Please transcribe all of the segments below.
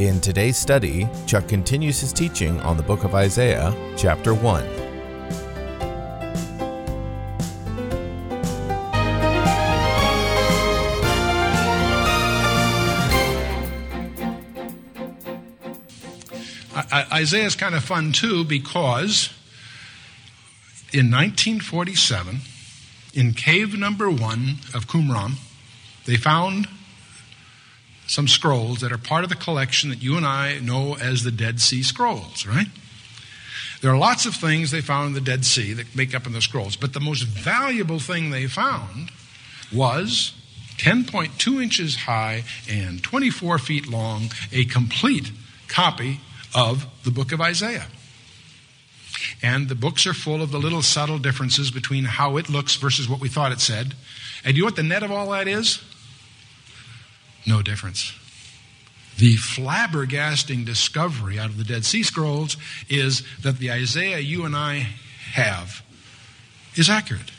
In today's study, Chuck continues his teaching on the book of Isaiah, chapter 1. Isaiah is kind of fun too because in 1947, in cave number one of Qumran, they found some scrolls that are part of the collection that you and I know as the Dead Sea Scrolls, right? There are lots of things they found in the Dead Sea that make up in the scrolls, but the most valuable thing they found was 10.2 inches high and 24 feet long, a complete copy of the book of Isaiah. And the books are full of the little subtle differences between how it looks versus what we thought it said. And you know what the net of all that is? No difference. The flabbergasting discovery out of the Dead Sea Scrolls is that the Isaiah you and I have is accurate.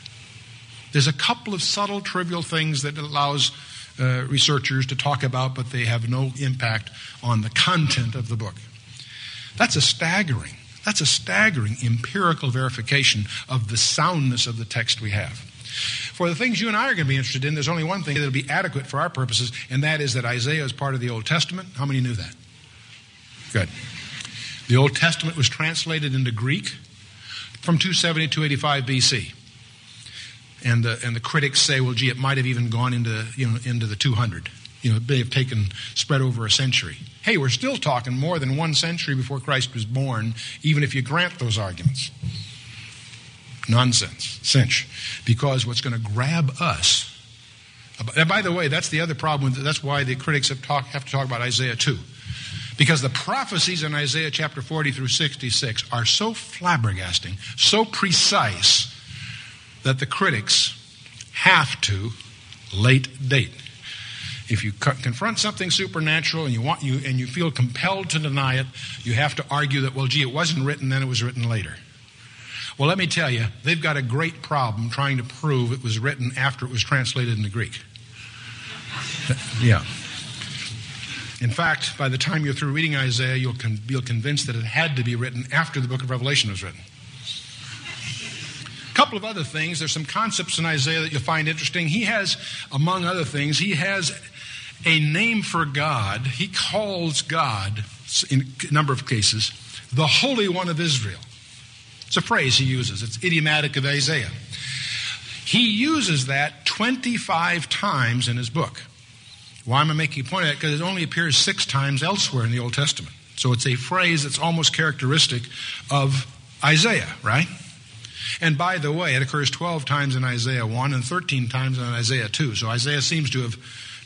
There's a couple of subtle, trivial things that allows uh, researchers to talk about, but they have no impact on the content of the book. That's a staggering, that's a staggering empirical verification of the soundness of the text we have. For the things you and I are going to be interested in, there's only one thing that will be adequate for our purposes, and that is that Isaiah is part of the Old Testament. How many knew that? Good. The Old Testament was translated into Greek from 270 to 285 BC. And the, and the critics say, well, gee, it might have even gone into, you know, into the 200 you know, it may have taken spread over a century. Hey, we're still talking more than one century before Christ was born, even if you grant those arguments. Nonsense, cinch. Because what's going to grab us, and by the way, that's the other problem. That's why the critics have, talk, have to talk about Isaiah too. Because the prophecies in Isaiah chapter 40 through 66 are so flabbergasting, so precise, that the critics have to late date if you co- confront something supernatural and you want you and you feel compelled to deny it, you have to argue that well, gee, it wasn't written then; it was written later. Well, let me tell you, they've got a great problem trying to prove it was written after it was translated into Greek. yeah. In fact, by the time you're through reading Isaiah, you'll con- be convinced that it had to be written after the book of Revelation was written. A couple of other things. There's some concepts in Isaiah that you'll find interesting. He has, among other things, he has a name for God. He calls God, in a number of cases, the Holy One of Israel. It's a phrase he uses, it's idiomatic of Isaiah. He uses that 25 times in his book. Why am I making a point of that? Because it only appears six times elsewhere in the Old Testament. So it's a phrase that's almost characteristic of Isaiah, right? And by the way, it occurs 12 times in Isaiah 1 and 13 times in Isaiah 2. So Isaiah seems to have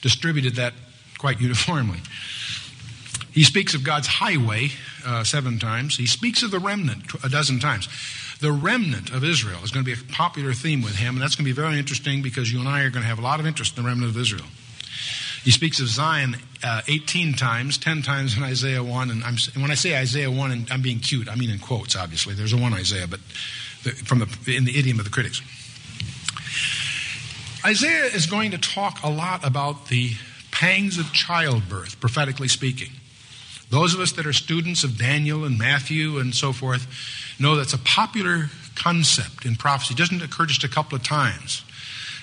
distributed that quite uniformly. He speaks of God's highway uh, seven times. He speaks of the remnant a dozen times. The remnant of Israel is going to be a popular theme with him, and that's going to be very interesting because you and I are going to have a lot of interest in the remnant of Israel. He speaks of Zion uh, 18 times, 10 times in Isaiah 1. And, and when I say Isaiah 1, and I'm being cute, I mean in quotes, obviously. There's a one Isaiah, but the, from the, in the idiom of the critics. Isaiah is going to talk a lot about the pangs of childbirth, prophetically speaking. Those of us that are students of Daniel and Matthew and so forth know that's a popular concept in prophecy. It doesn't occur just a couple of times.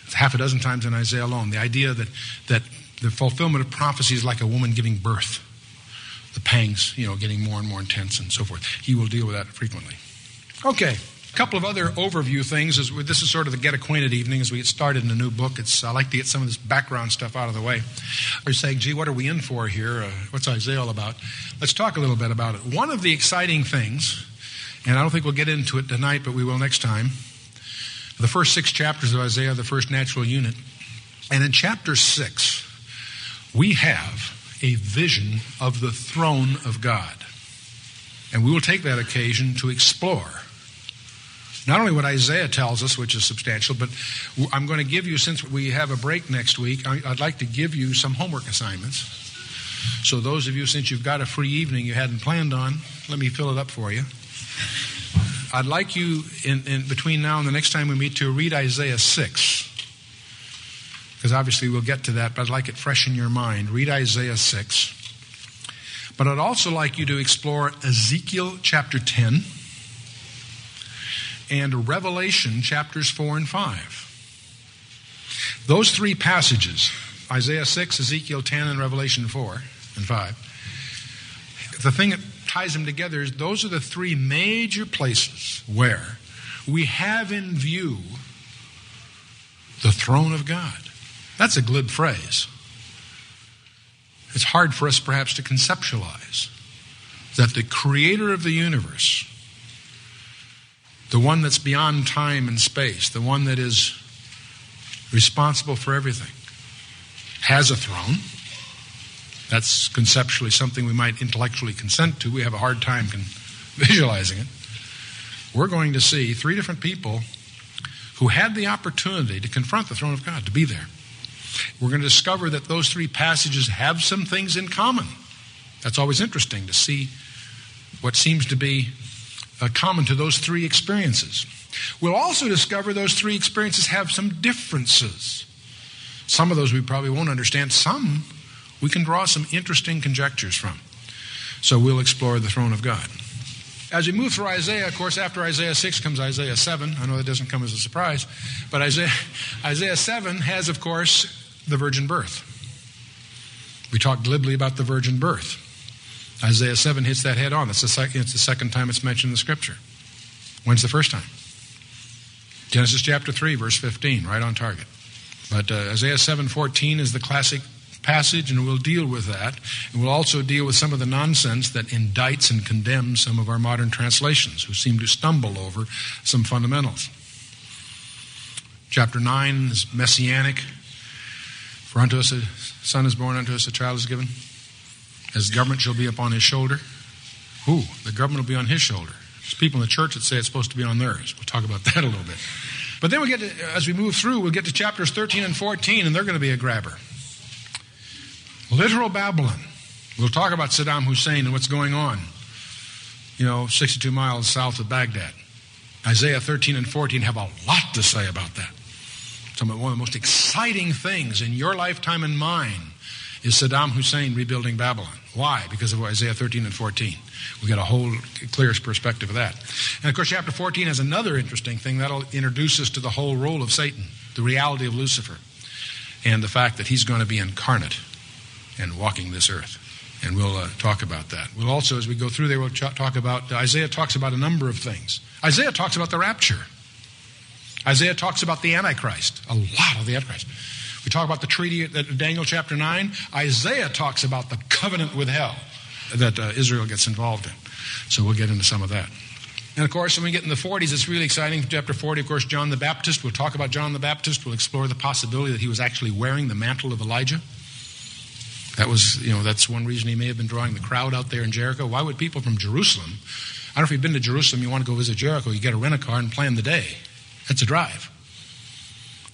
It's half a dozen times in Isaiah alone. The idea that, that the fulfillment of prophecy is like a woman giving birth. The pangs, you know, getting more and more intense and so forth. He will deal with that frequently. Okay. A couple of other overview things. Is, this is sort of the get acquainted evening as we get started in a new book. It's, I like to get some of this background stuff out of the way. You're saying, gee, what are we in for here? Uh, what's Isaiah all about? Let's talk a little bit about it. One of the exciting things, and I don't think we'll get into it tonight, but we will next time, the first six chapters of Isaiah, the first natural unit. And in chapter six, we have a vision of the throne of God. And we will take that occasion to explore not only what Isaiah tells us, which is substantial, but I'm going to give you, since we have a break next week, I'd like to give you some homework assignments. So, those of you, since you've got a free evening you hadn't planned on, let me fill it up for you. I'd like you, in, in between now and the next time we meet, to read Isaiah 6. Because obviously we'll get to that, but I'd like it fresh in your mind. Read Isaiah 6. But I'd also like you to explore Ezekiel chapter 10 and Revelation chapters 4 and 5. Those three passages, Isaiah 6, Ezekiel 10, and Revelation 4 and 5, the thing that ties them together is those are the three major places where we have in view the throne of God. That's a glib phrase. It's hard for us perhaps to conceptualize that the creator of the universe the one that's beyond time and space, the one that is responsible for everything, has a throne. That's conceptually something we might intellectually consent to. We have a hard time visualizing it. We're going to see three different people who had the opportunity to confront the throne of God, to be there. We're going to discover that those three passages have some things in common. That's always interesting to see what seems to be uh, common to those three experiences. We'll also discover those three experiences have some differences. Some of those we probably won't understand, some we can draw some interesting conjectures from. So we'll explore the throne of God. As we move through Isaiah, of course, after Isaiah 6 comes Isaiah 7. I know that doesn't come as a surprise, but Isaiah, Isaiah 7 has, of course, the virgin birth. We talk glibly about the virgin birth. Isaiah 7 hits that head on. It's the, sec- it's the second time it's mentioned in the scripture. When's the first time? Genesis chapter 3, verse 15, right on target. But uh, Isaiah 7:14 is the classic passage, and we'll deal with that. And we'll also deal with some of the nonsense that indicts and condemns some of our modern translations, who seem to stumble over some fundamentals. Chapter 9 is messianic. For unto us a son is born, unto us a child is given. His government shall be upon his shoulder. Who? The government will be on his shoulder. There's people in the church that say it's supposed to be on theirs. We'll talk about that a little bit. But then we get to, as we move through, we'll get to chapters 13 and 14, and they're going to be a grabber. Literal Babylon. We'll talk about Saddam Hussein and what's going on, you know, 62 miles south of Baghdad. Isaiah 13 and 14 have a lot to say about that. Some of one of the most exciting things in your lifetime and mine is Saddam Hussein rebuilding Babylon. Why? Because of Isaiah 13 and 14. We get a whole clear perspective of that. And of course, chapter 14 has another interesting thing that'll introduce us to the whole role of Satan, the reality of Lucifer, and the fact that he's going to be incarnate and walking this earth. And we'll uh, talk about that. We'll also, as we go through there, we'll ch- talk about Isaiah talks about a number of things. Isaiah talks about the rapture. Isaiah talks about the Antichrist, a lot of the Antichrist. We talk about the treaty at Daniel chapter 9. Isaiah talks about the covenant with hell that uh, Israel gets involved in. So we'll get into some of that. And of course, when we get in the 40s, it's really exciting. Chapter 40, of course, John the Baptist. We'll talk about John the Baptist. We'll explore the possibility that he was actually wearing the mantle of Elijah. That was, you know, that's one reason he may have been drawing the crowd out there in Jericho. Why would people from Jerusalem, I don't know if you've been to Jerusalem, you want to go visit Jericho, you get a rent a car and plan the day. That's a drive.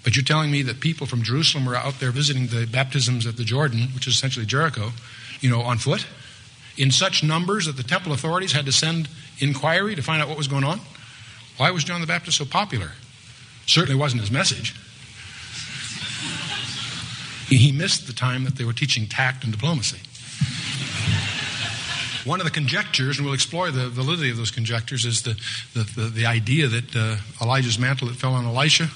But you're telling me that people from Jerusalem were out there visiting the baptisms at the Jordan, which is essentially Jericho, you know, on foot, in such numbers that the temple authorities had to send inquiry to find out what was going on? Why was John the Baptist so popular? Certainly wasn't his message. He missed the time that they were teaching tact and diplomacy. One of the conjectures, and we'll explore the validity of those conjectures, is the, the, the, the idea that uh, Elijah's mantle that fell on Elisha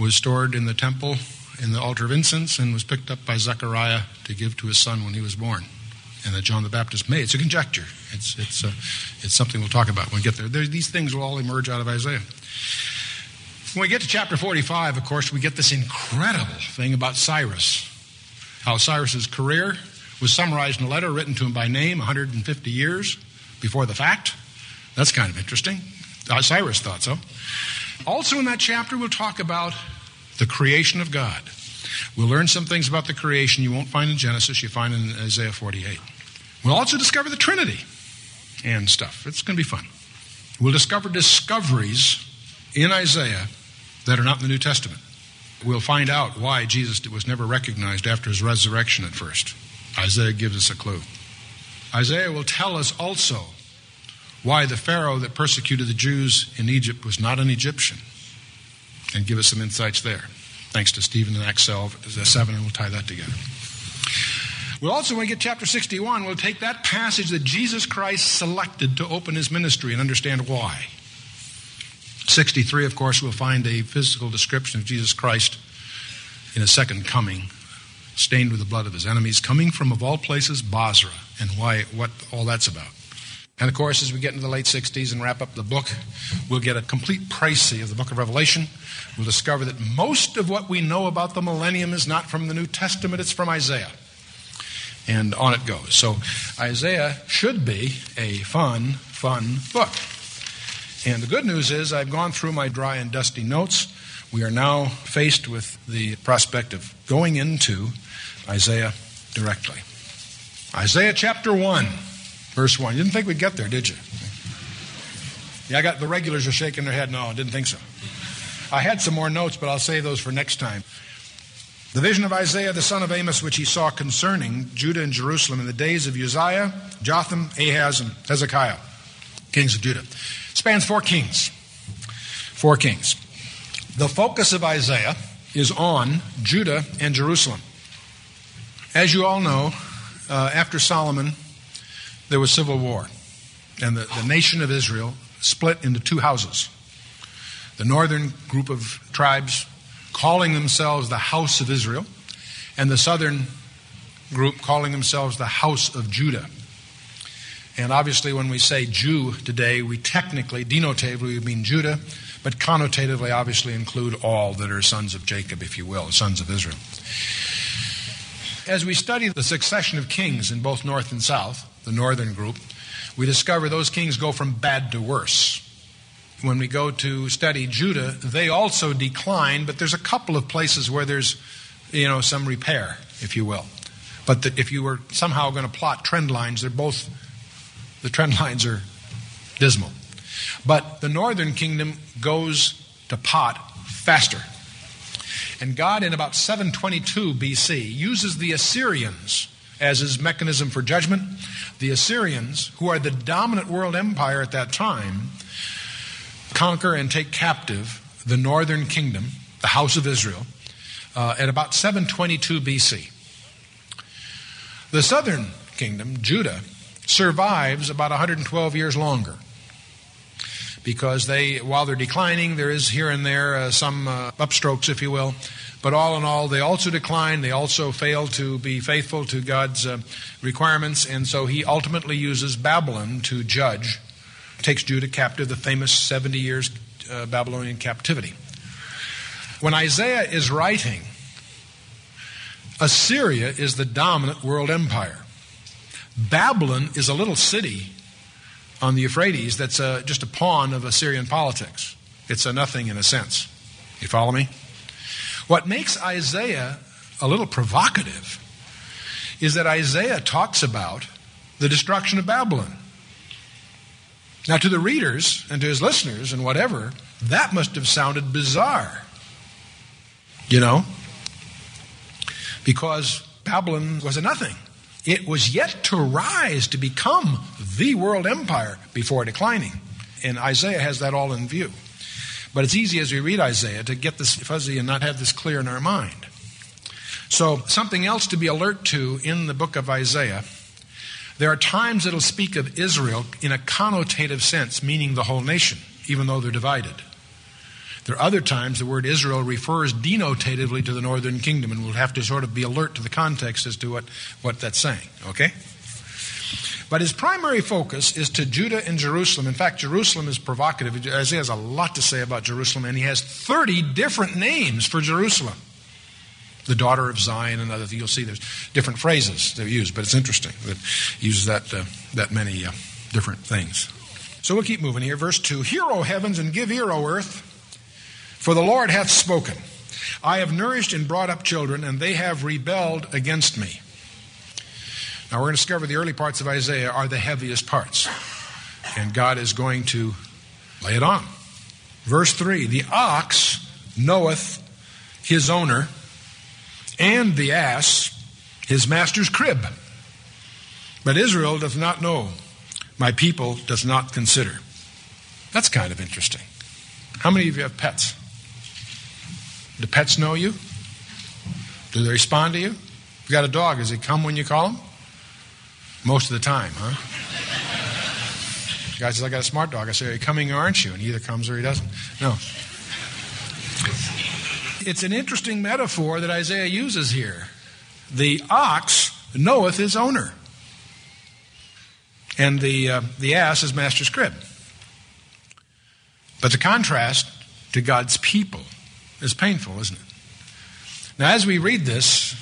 was stored in the temple in the altar of incense and was picked up by Zechariah to give to his son when he was born. And that John the Baptist made. It's a conjecture. It's, it's, uh, it's something we'll talk about when we get there. there. These things will all emerge out of Isaiah. When we get to chapter 45, of course, we get this incredible thing about Cyrus. How Cyrus's career was summarized in a letter written to him by name 150 years before the fact. That's kind of interesting. Uh, Cyrus thought so. Also, in that chapter, we'll talk about the creation of God. We'll learn some things about the creation you won't find in Genesis, you find in Isaiah 48. We'll also discover the Trinity. and stuff. It's going to be fun. We'll discover discoveries in Isaiah that are not in the New Testament. We'll find out why Jesus was never recognized after his resurrection at first. Isaiah gives us a clue. Isaiah will tell us also why the Pharaoh that persecuted the Jews in Egypt was not an Egyptian and give us some insights there. Thanks to Stephen and Acts 7, and we'll tie that together. We'll also, when we get chapter 61, we'll take that passage that Jesus Christ selected to open his ministry and understand why. 63, of course, we'll find a physical description of Jesus Christ in a second coming, stained with the blood of his enemies, coming from, of all places, Bozrah, and why, what all that's about. And of course, as we get into the late 60s and wrap up the book, we'll get a complete précis of the book of Revelation. We'll discover that most of what we know about the millennium is not from the New Testament, it's from Isaiah. And on it goes. So, Isaiah should be a fun, fun book. And the good news is, I've gone through my dry and dusty notes. We are now faced with the prospect of going into Isaiah directly. Isaiah chapter 1. Verse 1. You didn't think we'd get there, did you? Yeah, I got the regulars are shaking their head. No, I didn't think so. I had some more notes, but I'll save those for next time. The vision of Isaiah the son of Amos, which he saw concerning Judah and Jerusalem in the days of Uzziah, Jotham, Ahaz, and Hezekiah, kings of Judah, spans four kings. Four kings. The focus of Isaiah is on Judah and Jerusalem. As you all know, uh, after Solomon there was civil war. And the, the nation of Israel split into two houses. The northern group of tribes calling themselves the house of Israel, and the southern group calling themselves the house of Judah. And obviously, when we say Jew today, we technically, denotatively, we mean Judah, but connotatively, obviously, include all that are sons of Jacob, if you will, sons of Israel. As we study the succession of kings in both north and south, the northern group, we discover those kings go from bad to worse. When we go to study Judah, they also decline, but there's a couple of places where there's, you know, some repair, if you will. But the, if you were somehow going to plot trend lines, they're both, the trend lines are dismal. But the northern kingdom goes to pot faster. And God, in about 722 BC, uses the Assyrians as his mechanism for judgment the Assyrians, who are the dominant world empire at that time, conquer and take captive the northern kingdom, the house of Israel, uh, at about 722 BC. The southern kingdom, Judah, survives about 112 years longer because they, while they're declining, there is here and there uh, some uh, upstrokes, if you will, but all in all, they also decline. They also fail to be faithful to God's uh, requirements. And so he ultimately uses Babylon to judge, takes Judah captive, the famous 70 years uh, Babylonian captivity. When Isaiah is writing, Assyria is the dominant world empire. Babylon is a little city on the Euphrates that's uh, just a pawn of Assyrian politics. It's a nothing in a sense. You follow me? What makes Isaiah a little provocative is that Isaiah talks about the destruction of Babylon. Now, to the readers and to his listeners and whatever, that must have sounded bizarre. You know? Because Babylon was a nothing. It was yet to rise to become the world empire before declining. And Isaiah has that all in view. But it's easy as we read Isaiah to get this fuzzy and not have this clear in our mind. So, something else to be alert to in the book of Isaiah. There are times it'll speak of Israel in a connotative sense, meaning the whole nation, even though they're divided. There are other times the word Israel refers denotatively to the northern kingdom, and we'll have to sort of be alert to the context as to what, what that's saying. Okay? But his primary focus is to Judah and Jerusalem. In fact, Jerusalem is provocative. Isaiah has a lot to say about Jerusalem, and he has 30 different names for Jerusalem. The daughter of Zion and other things. You'll see there's different phrases that are used, but it's interesting that he uses that, uh, that many uh, different things. So we'll keep moving here. Verse 2 Hear, O heavens, and give ear, O earth, for the Lord hath spoken. I have nourished and brought up children, and they have rebelled against me. Now, we're going to discover the early parts of Isaiah are the heaviest parts. And God is going to lay it on. Verse 3 The ox knoweth his owner, and the ass his master's crib. But Israel doth not know, my people doth not consider. That's kind of interesting. How many of you have pets? Do pets know you? Do they respond to you? You got a dog, does he come when you call him? Most of the time, huh? The guy says, I got a smart dog. I say, Are you coming or aren't you? And he either comes or he doesn't. No. It's an interesting metaphor that Isaiah uses here. The ox knoweth his owner, and the, uh, the ass is master's crib. But the contrast to God's people is painful, isn't it? Now, as we read this,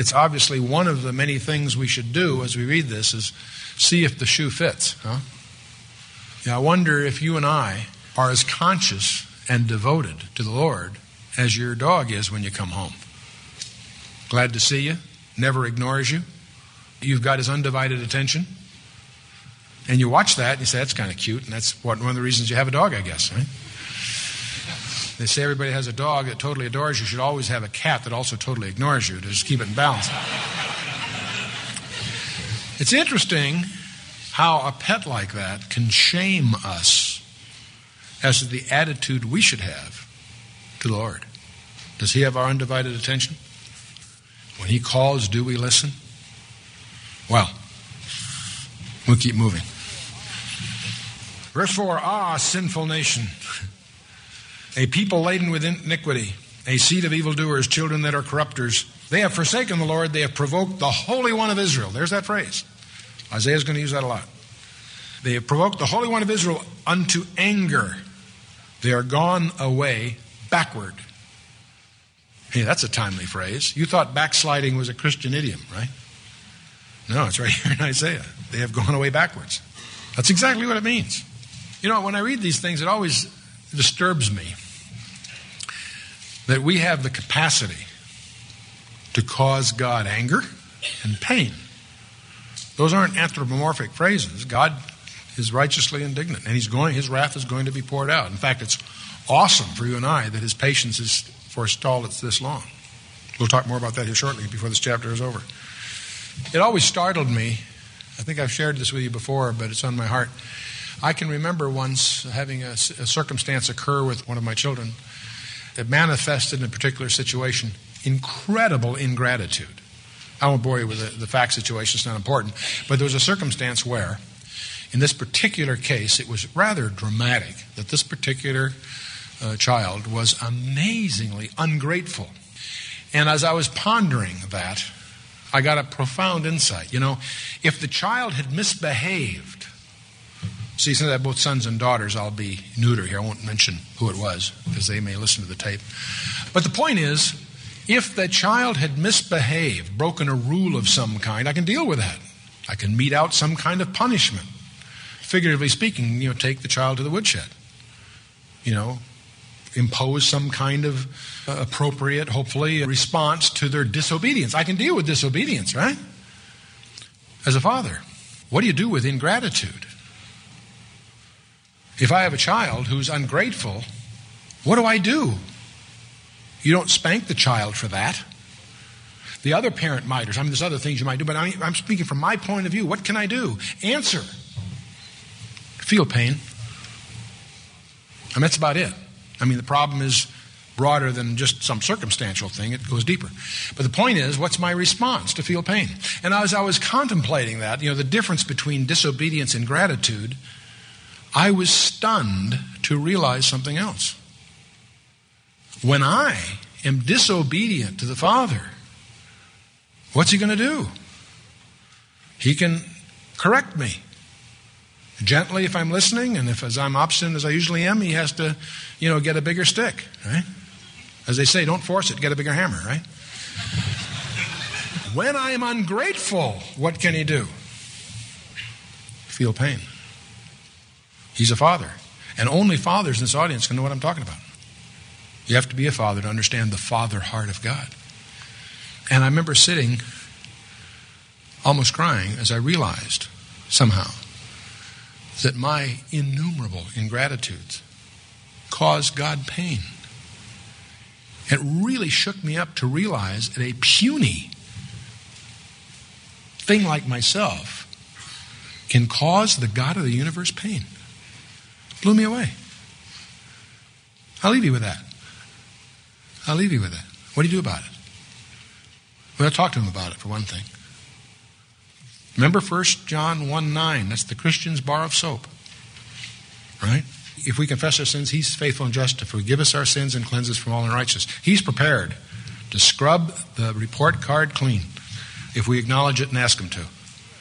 it's obviously one of the many things we should do as we read this is see if the shoe fits. Huh? I wonder if you and I are as conscious and devoted to the Lord as your dog is when you come home. Glad to see you, never ignores you. You've got his undivided attention. And you watch that and you say, that's kind of cute, and that's one of the reasons you have a dog, I guess, right? They say everybody has a dog that totally adores you. Should always have a cat that also totally ignores you to just keep it in balance. It's interesting how a pet like that can shame us as to the attitude we should have to the Lord. Does He have our undivided attention? When He calls, do we listen? Well, we'll keep moving. Verse 4 Ah, sinful nation a people laden with iniquity, a seed of evildoers, children that are corrupters. They have forsaken the Lord, they have provoked the Holy One of Israel. There's that phrase. Isaiah's going to use that a lot. They have provoked the Holy One of Israel unto anger. They are gone away backward. Hey, that's a timely phrase. You thought backsliding was a Christian idiom, right? No, it's right here in Isaiah. They have gone away backwards. That's exactly what it means. You know, when I read these things, it always disturbs me that we have the capacity to cause God anger and pain. Those aren't anthropomorphic phrases. God is righteously indignant, and he's going, his wrath is going to be poured out. In fact, it's awesome for you and I that his patience is forestalled it's this long. We'll talk more about that here shortly before this chapter is over. It always startled me. I think I've shared this with you before, but it's on my heart. I can remember once having a, a circumstance occur with one of my children that manifested in a particular situation incredible ingratitude. I won't bore you with the, the fact situation, it's not important. But there was a circumstance where, in this particular case, it was rather dramatic that this particular uh, child was amazingly ungrateful. And as I was pondering that, I got a profound insight. You know, if the child had misbehaved, See, since I have both sons and daughters, I'll be neuter here. I won't mention who it was because they may listen to the tape. But the point is, if the child had misbehaved, broken a rule of some kind, I can deal with that. I can mete out some kind of punishment. Figuratively speaking, you know, take the child to the woodshed. You know, impose some kind of uh, appropriate, hopefully, response to their disobedience. I can deal with disobedience, right? As a father. What do you do with ingratitude? If I have a child who's ungrateful, what do I do? You don't spank the child for that. The other parent might, or I mean, there's other things you might do, but I'm speaking from my point of view. What can I do? Answer. Feel pain. And that's about it. I mean, the problem is broader than just some circumstantial thing, it goes deeper. But the point is, what's my response to feel pain? And as I was contemplating that, you know, the difference between disobedience and gratitude I was stunned to realize something else. When I am disobedient to the Father, what's He going to do? He can correct me gently if I'm listening, and if as I'm obstinate as I usually am, He has to, you know, get a bigger stick, right? As they say, don't force it, get a bigger hammer, right? when I am ungrateful, what can He do? Feel pain. He's a father. And only fathers in this audience can know what I'm talking about. You have to be a father to understand the father heart of God. And I remember sitting almost crying as I realized somehow that my innumerable ingratitudes caused God pain. It really shook me up to realize that a puny thing like myself can cause the God of the universe pain. Blew me away. I'll leave you with that. I'll leave you with that. What do you do about it? Well, talk to him about it, for one thing. Remember 1 John 1 9. That's the Christian's bar of soap. Right? If we confess our sins, He's faithful and just to forgive us our sins and cleanse us from all unrighteousness. He's prepared to scrub the report card clean if we acknowledge it and ask Him to.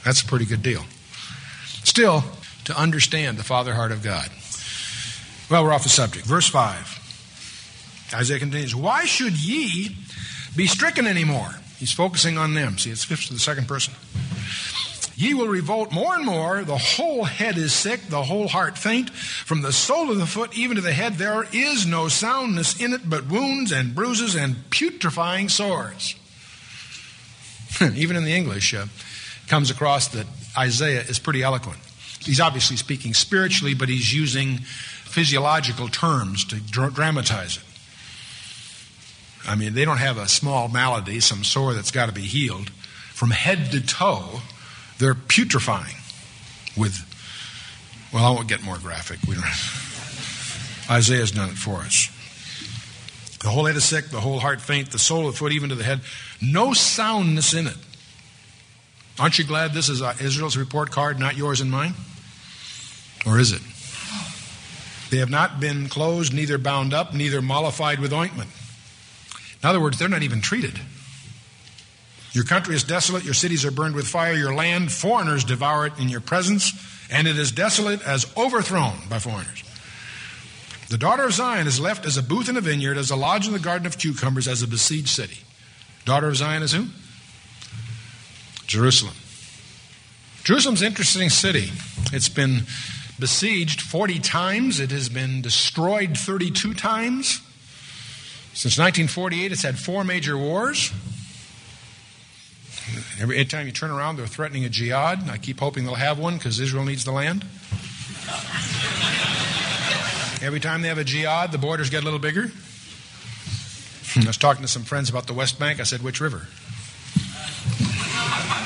That's a pretty good deal. Still, to understand the Father heart of God. Well, we're off the subject. Verse 5. Isaiah continues, Why should ye be stricken anymore? He's focusing on them. See, it's fifth to the second person. Ye will revolt more and more. The whole head is sick, the whole heart faint. From the sole of the foot even to the head, there is no soundness in it, but wounds and bruises and putrefying sores. even in the English, uh, comes across that Isaiah is pretty eloquent. He's obviously speaking spiritually, but he's using physiological terms to dr- dramatize it. I mean, they don't have a small malady, some sore that's got to be healed. From head to toe, they're putrefying with, well, I won't get more graphic. We don't, Isaiah's done it for us. The whole head is sick, the whole heart faint, the sole of the foot even to the head. No soundness in it. Aren't you glad this is uh, Israel's report card, not yours and mine? Or is it? They have not been closed, neither bound up, neither mollified with ointment. In other words, they're not even treated. Your country is desolate, your cities are burned with fire, your land, foreigners devour it in your presence, and it is desolate as overthrown by foreigners. The daughter of Zion is left as a booth in a vineyard, as a lodge in the garden of cucumbers, as a besieged city. Daughter of Zion is who? Jerusalem. Jerusalem's an interesting city. It's been besieged 40 times, it has been destroyed 32 times. Since 1948, it's had four major wars. Every time you turn around, they're threatening a jihad. I keep hoping they'll have one because Israel needs the land. Every time they have a jihad, the borders get a little bigger. I was talking to some friends about the West Bank. I said, which river?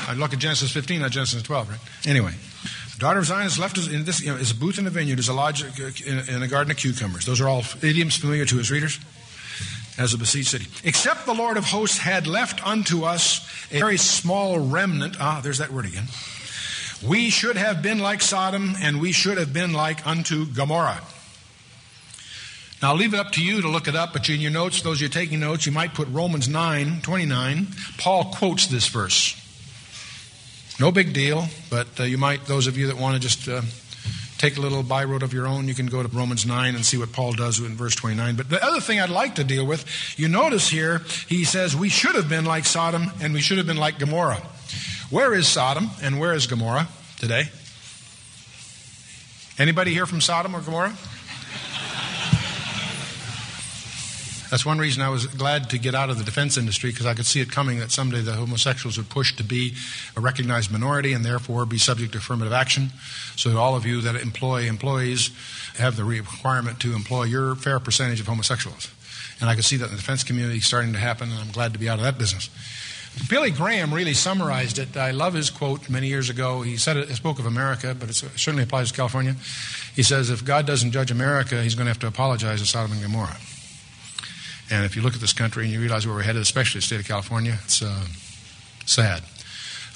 I look at Genesis 15, not Genesis 12, right? Anyway, daughter of Zion is left in this, you know, is a booth in a vineyard, is a lodge in, in a garden of cucumbers. Those are all idioms familiar to his readers as a besieged city. Except the Lord of hosts had left unto us a very small remnant. Ah, there's that word again. We should have been like Sodom, and we should have been like unto Gomorrah. Now, I'll leave it up to you to look it up, but in your notes, those of you taking notes, you might put Romans 9 29. Paul quotes this verse. No big deal, but uh, you might, those of you that want to just uh, take a little byroad of your own, you can go to Romans 9 and see what Paul does in verse 29. But the other thing I'd like to deal with, you notice here, he says we should have been like Sodom and we should have been like Gomorrah. Where is Sodom and where is Gomorrah today? Anybody here from Sodom or Gomorrah? That's one reason I was glad to get out of the defense industry because I could see it coming that someday the homosexuals would push to be a recognized minority and therefore be subject to affirmative action. So that all of you that employ employees have the requirement to employ your fair percentage of homosexuals. And I could see that in the defense community starting to happen, and I'm glad to be out of that business. Billy Graham really summarized it. I love his quote many years ago. He said it, he spoke of America, but it certainly applies to California. He says, if God doesn't judge America, he's going to have to apologize to Sodom and Gomorrah. And if you look at this country and you realize where we're headed, especially the state of California, it's uh, sad.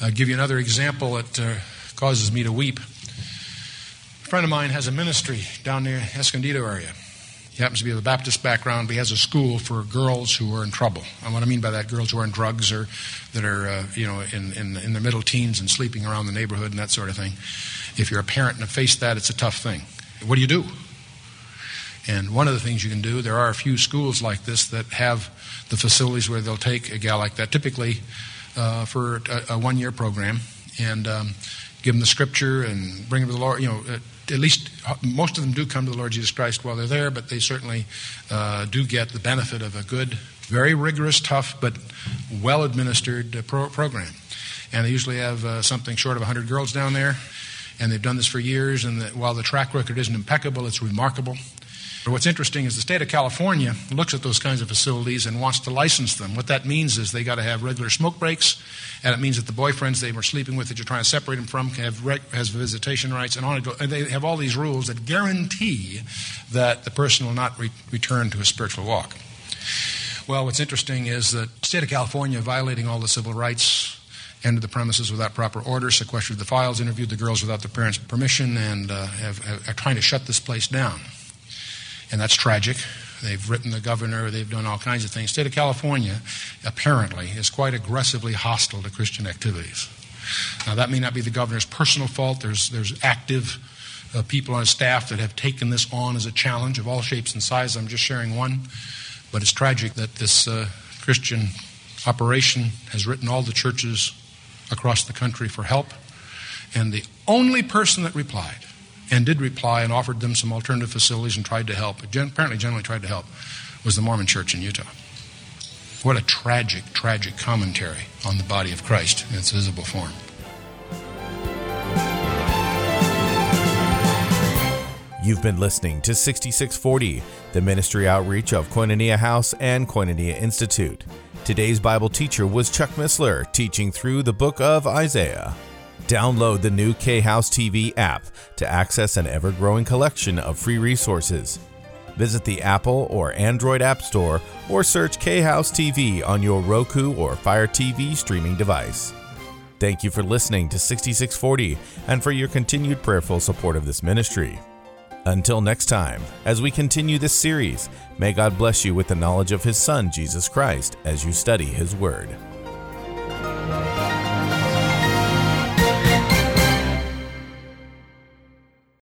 I'll give you another example that uh, causes me to weep. A friend of mine has a ministry down near Escondido area. He happens to be of a Baptist background, but he has a school for girls who are in trouble. And what I mean by that, girls who are in drugs or that are, uh, you know, in, in, in their middle teens and sleeping around the neighborhood and that sort of thing. If you're a parent and have faced that, it's a tough thing. What do you do? And one of the things you can do, there are a few schools like this that have the facilities where they'll take a gal like that, typically uh, for a, a one year program, and um, give them the scripture and bring them to the Lord. You know, at least most of them do come to the Lord Jesus Christ while they're there, but they certainly uh, do get the benefit of a good, very rigorous, tough, but well administered uh, pro- program. And they usually have uh, something short of 100 girls down there And they've done this for years, and the, while the track record isn't impeccable, it's remarkable. What's interesting is the state of California looks at those kinds of facilities and wants to license them. What that means is they got to have regular smoke breaks, and it means that the boyfriends they were sleeping with that you're trying to separate them from have has visitation rights, and on and, go, and they have all these rules that guarantee that the person will not re- return to a spiritual walk. Well, what's interesting is that the state of California violating all the civil rights entered the premises without proper order, sequestered the files, interviewed the girls without the parents' permission, and uh, have, have, are trying to shut this place down and that's tragic. They've written the governor, they've done all kinds of things. State of California, apparently, is quite aggressively hostile to Christian activities. Now, that may not be the governor's personal fault. There's, there's active uh, people on staff that have taken this on as a challenge of all shapes and sizes. I'm just sharing one. But it's tragic that this uh, Christian operation has written all the churches across the country for help. And the only person that replied and did reply and offered them some alternative facilities and tried to help, apparently generally tried to help, was the Mormon Church in Utah. What a tragic, tragic commentary on the body of Christ in its visible form. You've been listening to 6640, the ministry outreach of Koinonia House and Koinonia Institute. Today's Bible teacher was Chuck Missler, teaching through the book of Isaiah. Download the new K House TV app to access an ever growing collection of free resources. Visit the Apple or Android App Store or search K House TV on your Roku or Fire TV streaming device. Thank you for listening to 6640 and for your continued prayerful support of this ministry. Until next time, as we continue this series, may God bless you with the knowledge of His Son, Jesus Christ, as you study His Word.